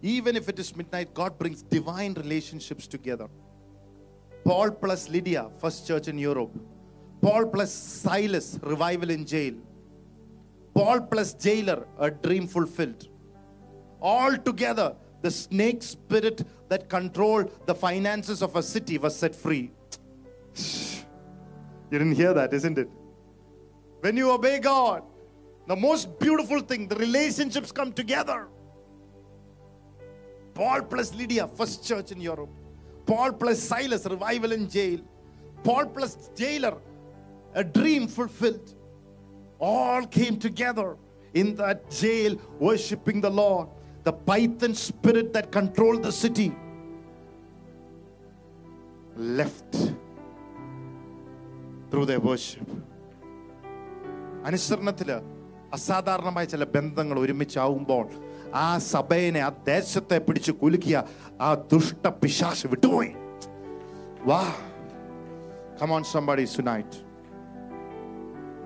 even if it is midnight, God brings divine relationships together. Paul plus Lydia, first church in Europe. Paul plus Silas, revival in jail. Paul plus jailer, a dream fulfilled. All together, the snake spirit that controlled the finances of a city was set free. You didn't hear that, isn't it? When you obey God, the most beautiful thing, the relationships come together. Paul plus Lydia, first church in Europe. Paul plus Silas, revival in jail. Paul plus jailer, a dream fulfilled All came together in that jail worshiping the Lord. The python spirit that controlled the city left through their worship. അനുസരണത്തില് അസാധാരണമായ ചില ബന്ധങ്ങൾ ഒരുമിച്ചാവുമ്പോൾ ആ സഭയെ ആ ദേശത്തെ പിടിച്ച് കുലുക്കിയ ആ ദുഷ്ട പിശാശ് വിട്ടുപോയി വാ Come on, somebody, tonight.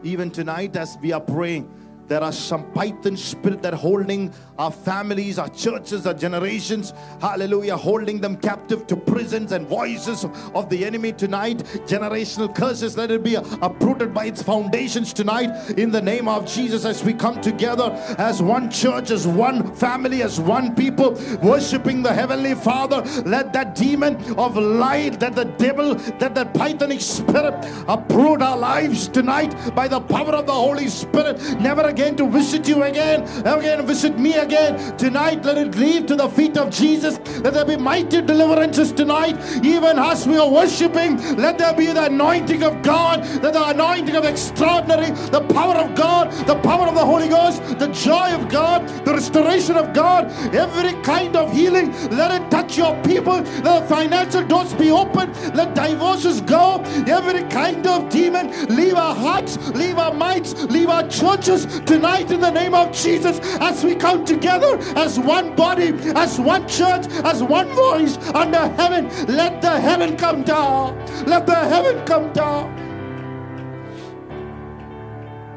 even tonight, as we are praying, there are some python spirit that holding our families, our churches, our generations, hallelujah, holding them captive to prisons and voices of the enemy tonight. Generational curses, let it be uprooted by its foundations tonight in the name of Jesus as we come together as one church, as one family, as one people, worshiping the Heavenly Father. Let that demon of light, that the devil, that the pythonic spirit uproot our lives tonight by the power of the Holy Spirit. Never again to visit you again, again visit me again. Tonight, let it leave to the feet of Jesus. Let there be mighty deliverances tonight, even as we are worshiping. Let there be the anointing of God, that the anointing of extraordinary, the power of God, the power of the Holy Ghost, the joy of God, the restoration of God, every kind of healing. Let it touch your people. Let the financial doors be open. Let divorces go. Every kind of demon leave our hearts, leave our minds, leave our churches tonight in the name of Jesus as we come together as one body, as one church, as one voice under heaven. Let the heaven come down. Let the heaven come down.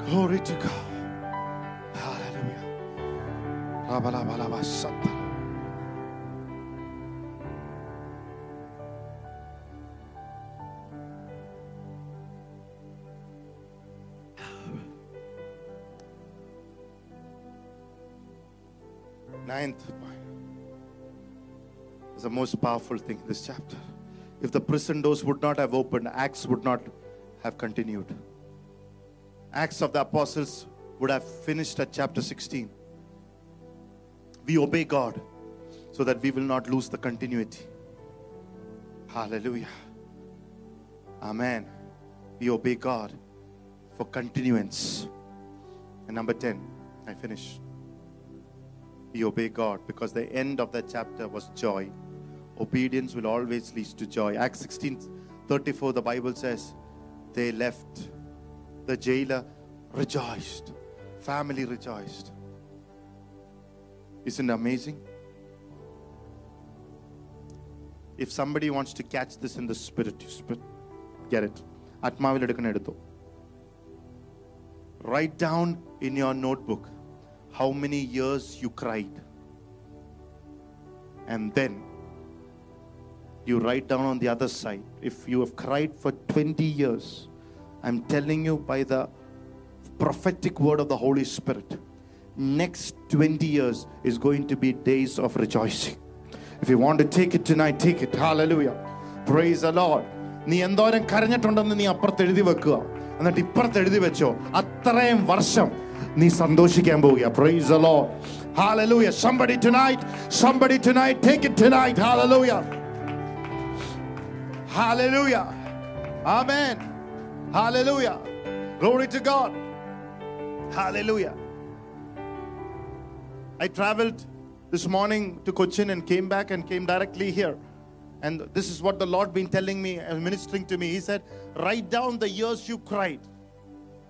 Glory to God. Hallelujah. Ninth is the most powerful thing in this chapter. If the prison doors would not have opened, Acts would not have continued. Acts of the Apostles would have finished at chapter 16. We obey God so that we will not lose the continuity. Hallelujah. Amen. We obey God for continuance. And number 10, I finish We obey God because the end of that chapter was joy. Obedience will always lead to joy. Acts 16 34, the Bible says, they left. The jailer rejoiced, family rejoiced. Isn't it amazing? If somebody wants to catch this in the spirit, you spirit get it. ആത്മാവിൽ എടുക്കണ എടുത്തോ Write down in your notebook how many years you cried. And then you write down on the other side. If you have cried for 20 years, I'm telling you by the prophetic word of the Holy Spirit, next 20 years is going to be days of rejoicing. If you want to take it tonight, take it. Hallelujah. Praise the Lord. നീ എന്തോരം കരഞ്ഞിട്ടുണ്ടെന്ന് നീ അപ്പുറത്ത് എഴുതി വെക്കുക എന്നിട്ട് ഇപ്പുറത്ത് എഴുതി വെച്ചോ അത്രയും വർഷം നീ സന്തോഷിക്കാൻ പോവുക price the Lord. Hallelujah. Somebody tonight, somebody tonight, take it tonight. Hallelujah. Hallelujah. Amen. Hallelujah. Glory to God. Hallelujah. I traveled this morning to Cochin and came back and came directly here. And this is what the Lord been telling me and ministering to me. He said, write down the years you cried.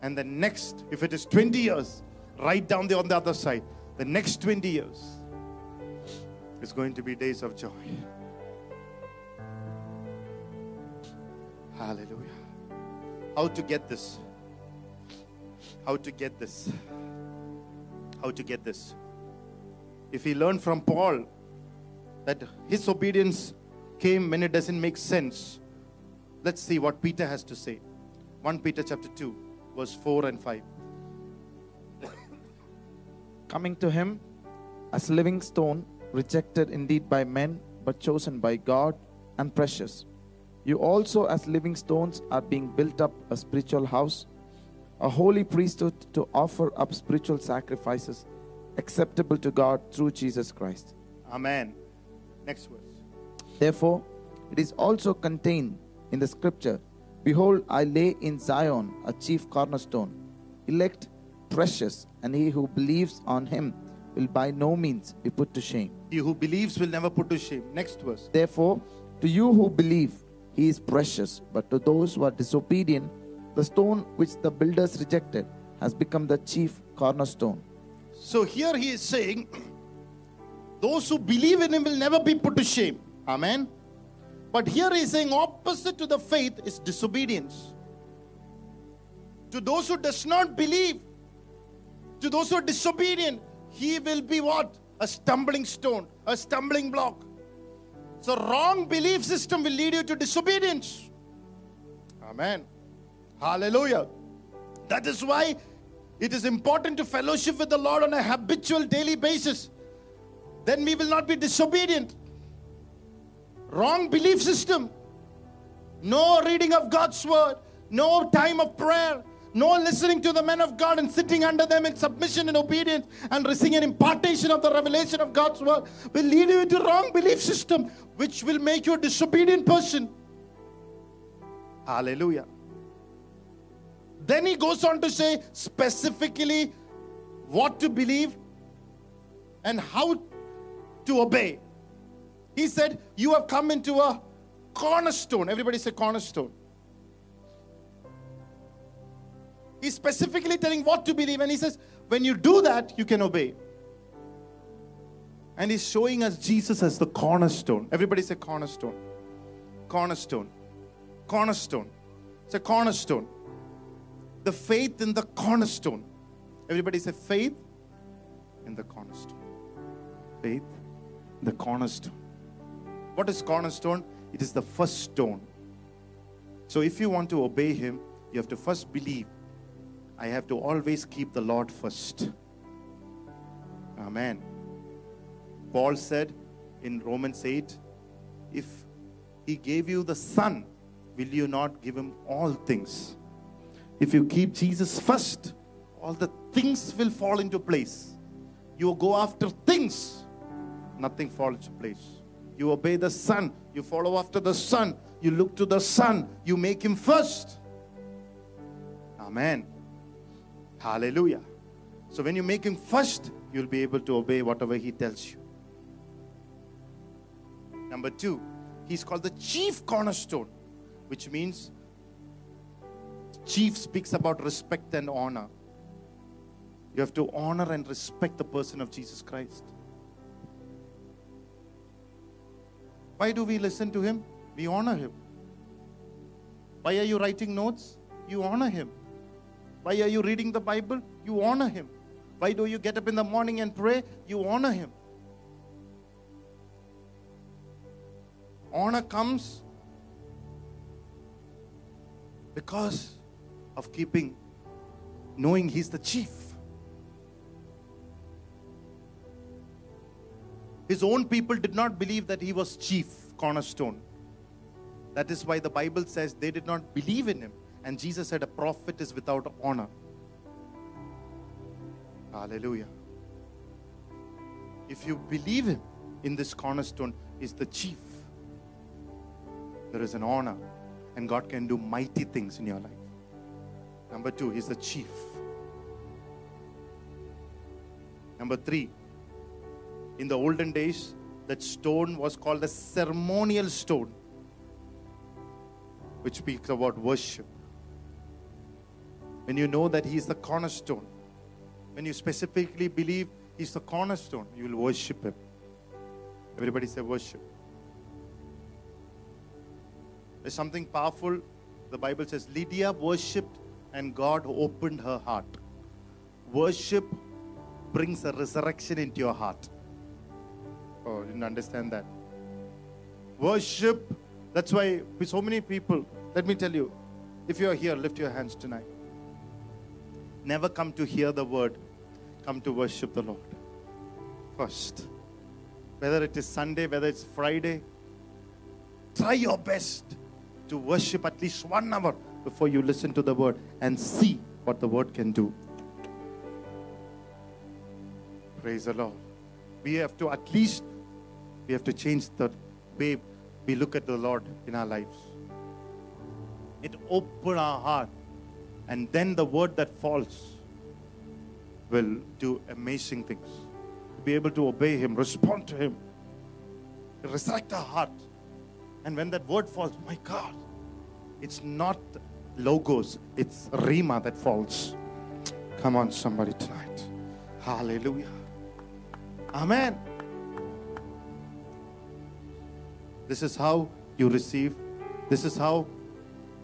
And the next, if it is 20 years, write down the on the other side. The next 20 years is going to be days of joy. Hallelujah. How to get this? How to get this? How to get this? If we learn from Paul that his obedience came when it doesn't make sense, let's see what Peter has to say. 1 Peter chapter 2, verse 4 and 5. coming to him as living stone, rejected indeed by men, but chosen by God and precious. You also, as living stones, are being built up a spiritual house a holy priesthood to offer up spiritual sacrifices acceptable to God through Jesus Christ. Amen. Next verse. Therefore, it is also contained in the scripture Behold, I lay in Zion a chief cornerstone, elect, precious, and he who believes on him will by no means be put to shame. He who believes will never put to shame. Next verse. Therefore, to you who believe, he is precious, but to those who are disobedient, the stone which the builders rejected has become the chief cornerstone. So here he is saying, those who believe in him will never be put to shame. Amen. But here he is saying, opposite to the faith is disobedience. To those who does not believe, to those who are disobedient, he will be what? A stumbling stone, a stumbling block. So wrong belief system will lead you to disobedience. Amen. Hallelujah. That is why it is important to fellowship with the Lord on a habitual daily basis. Then we will not be disobedient. Wrong belief system. No reading of God's word. No time of prayer. No listening to the men of God and sitting under them in submission and obedience and receiving an impartation of the revelation of God's word will lead you into wrong belief system, which will make you a disobedient person. Hallelujah. Then he goes on to say specifically what to believe and how to obey. He said, You have come into a cornerstone. Everybody say cornerstone. He's specifically telling what to believe, and he says, When you do that, you can obey. And he's showing us Jesus as the cornerstone. Everybody say cornerstone. Cornerstone. Cornerstone. It's a cornerstone. The faith in the cornerstone. Everybody say faith in the cornerstone. Faith in the cornerstone. What is cornerstone? It is the first stone. So if you want to obey him, you have to first believe. I have to always keep the Lord first. Amen. Paul said in Romans 8 if he gave you the Son, will you not give him all things? If you keep Jesus first, all the things will fall into place. You go after things, nothing falls into place. You obey the Son, you follow after the Son, you look to the Son, you make him first. Amen. Hallelujah. So when you make him first, you'll be able to obey whatever he tells you. Number two, he's called the chief cornerstone, which means chief speaks about respect and honor. You have to honor and respect the person of Jesus Christ. Why do we listen to him? We honor him. Why are you writing notes? You honor him. Why are you reading the Bible? You honor him. Why do you get up in the morning and pray? You honor him. Honor comes because of keeping, knowing he's the chief. His own people did not believe that he was chief cornerstone. That is why the Bible says they did not believe in him. And Jesus said, A prophet is without honor. Hallelujah. If you believe him in this cornerstone, is the chief. There is an honor, and God can do mighty things in your life. Number two, he's the chief. Number three, in the olden days, that stone was called a ceremonial stone, which speaks about worship. When you know that He is the cornerstone, when you specifically believe He's the cornerstone, you will worship Him. Everybody say worship. There's something powerful. The Bible says Lydia worshipped and God opened her heart. Worship brings a resurrection into your heart. Oh, didn't understand that. Worship, that's why so many people, let me tell you, if you are here, lift your hands tonight. Never come to hear the word, come to worship the Lord first. Whether it is Sunday, whether it's Friday, try your best to worship at least one hour before you listen to the word and see what the word can do. Praise the Lord. We have to at least we have to change the way we look at the Lord in our lives. It open our heart, and then the word that falls will do amazing things. To Be able to obey Him, respond to Him, resurrect our heart. And when that word falls, my God, it's not logos, it's rhema that falls. Come on, somebody tonight. Hallelujah. Amen. This is how you receive, this is how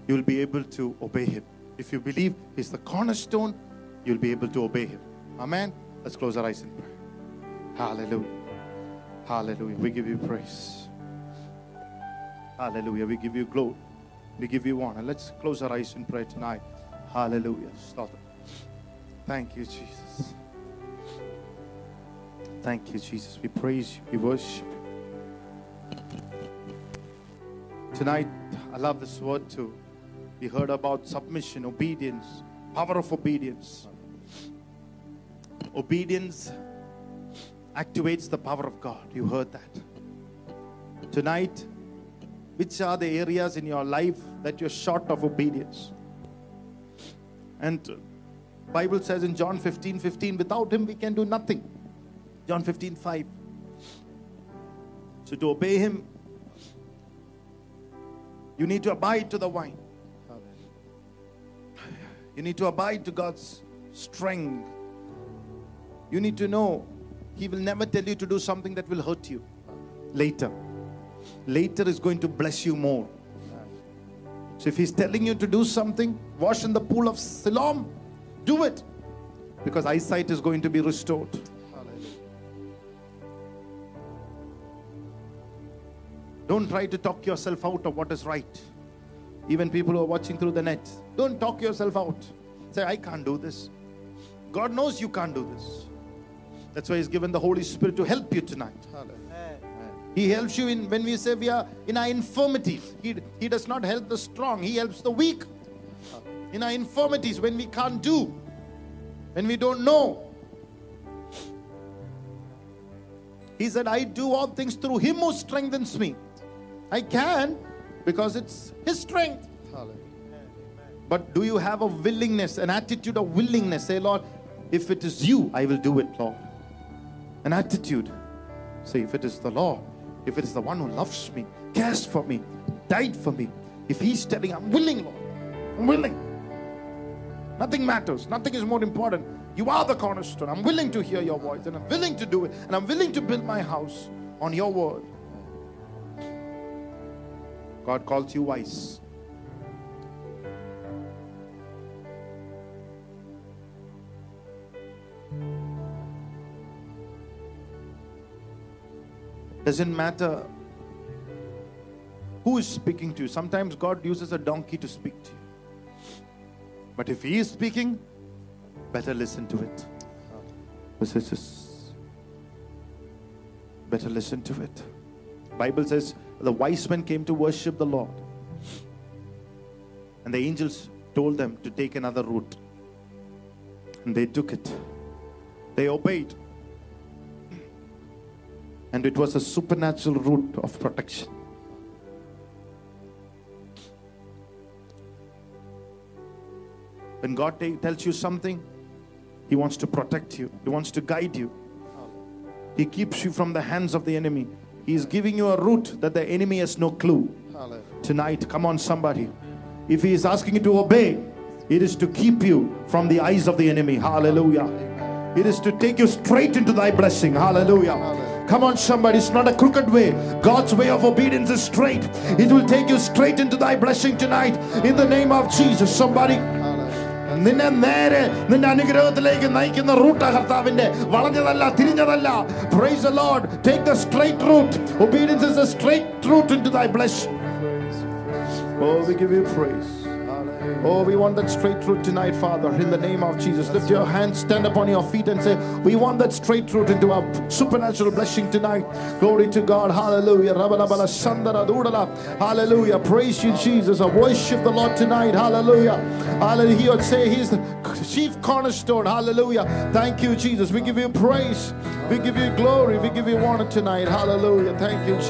you'll be able to obey Him. If you believe He's the cornerstone, you'll be able to obey Him. Amen. Let's close our eyes in prayer. Hallelujah. Hallelujah. We give you praise. Hallelujah. We give you glory. We give you honor. Let's close our eyes in prayer tonight. Hallelujah. Stop it. Thank you, Jesus. Thank you, Jesus. We praise you. We worship you. Tonight, I love this word too. We heard about submission, obedience, power of obedience. Obedience activates the power of God. You heard that. Tonight, which are the areas in your life that you're short of obedience? And Bible says in John 15, 15, without him we can do nothing. John 15, 5. So to obey him, you need to abide to the vine. You need to abide to God's strength. You need to know He will never tell you to do something that will hurt you later. Later is going to bless you more. So if He's telling you to do something, wash in the pool of Siloam, do it. Because eyesight is going to be restored. Don't try to talk yourself out of what is right. Even people who are watching through the net, don't talk yourself out. Say, I can't do this. God knows you can't do this. That's why He's given the Holy Spirit to help you tonight. He helps you in when we say we are in our infirmities. He, he does not help the strong, He helps the weak. In our infirmities, when we can't do, when we don't know. He said, I do all things through Him who strengthens me. I can because it's His strength. But do you have a willingness, an attitude of willingness? Say, Lord, if it is you, I will do it, Lord. An attitude. Say, if it is the Lord, if it is the one who loves me, cares for me, died for me, if He's telling, I'm willing, Lord, I'm willing. Nothing matters, nothing is more important. You are the cornerstone. I'm willing to hear your voice and I'm willing to do it, and I'm willing to build my house on your word. God calls you wise. Doesn't matter who is speaking to you. Sometimes God uses a donkey to speak to you. But if He is speaking, better listen to it. Better listen to it. Bible says the wise men came to worship the Lord. And the angels told them to take another route. And they took it. They obeyed. And it was a supernatural route of protection. When God ta- tells you something, He wants to protect you, He wants to guide you. He keeps you from the hands of the enemy. He is giving you a route that the enemy has no clue. Tonight, come on, somebody. If He is asking you to obey, it is to keep you from the eyes of the enemy. Hallelujah. It is to take you straight into thy blessing. Hallelujah. Come on, somebody. It's not a crooked way. God's way of obedience is straight. It will take you straight into thy blessing tonight. In the name of Jesus. Somebody. നിന്നെ നേരെ നിന്റെ അനുഗ്രഹത്തിലേക്ക് നയിക്കുന്ന റൂട്ടാ കർത്താവിന്റെ വളഞ്ഞതല്ല തിരിഞ്ഞതല്ല. Praise the lord take the straight route obedience is the straight route into thy bless oh we give you praise Oh, we want that straight truth tonight, Father, in the name of Jesus. Lift your hands, stand up on your feet, and say, We want that straight truth into our supernatural blessing tonight. Glory to God. Hallelujah. Hallelujah. Praise you, Jesus. I worship the Lord tonight. Hallelujah. Hallelujah. He would say He's the chief cornerstone. Hallelujah. Thank you, Jesus. We give you praise. We give you glory. We give you honor tonight. Hallelujah. Thank you, Jesus.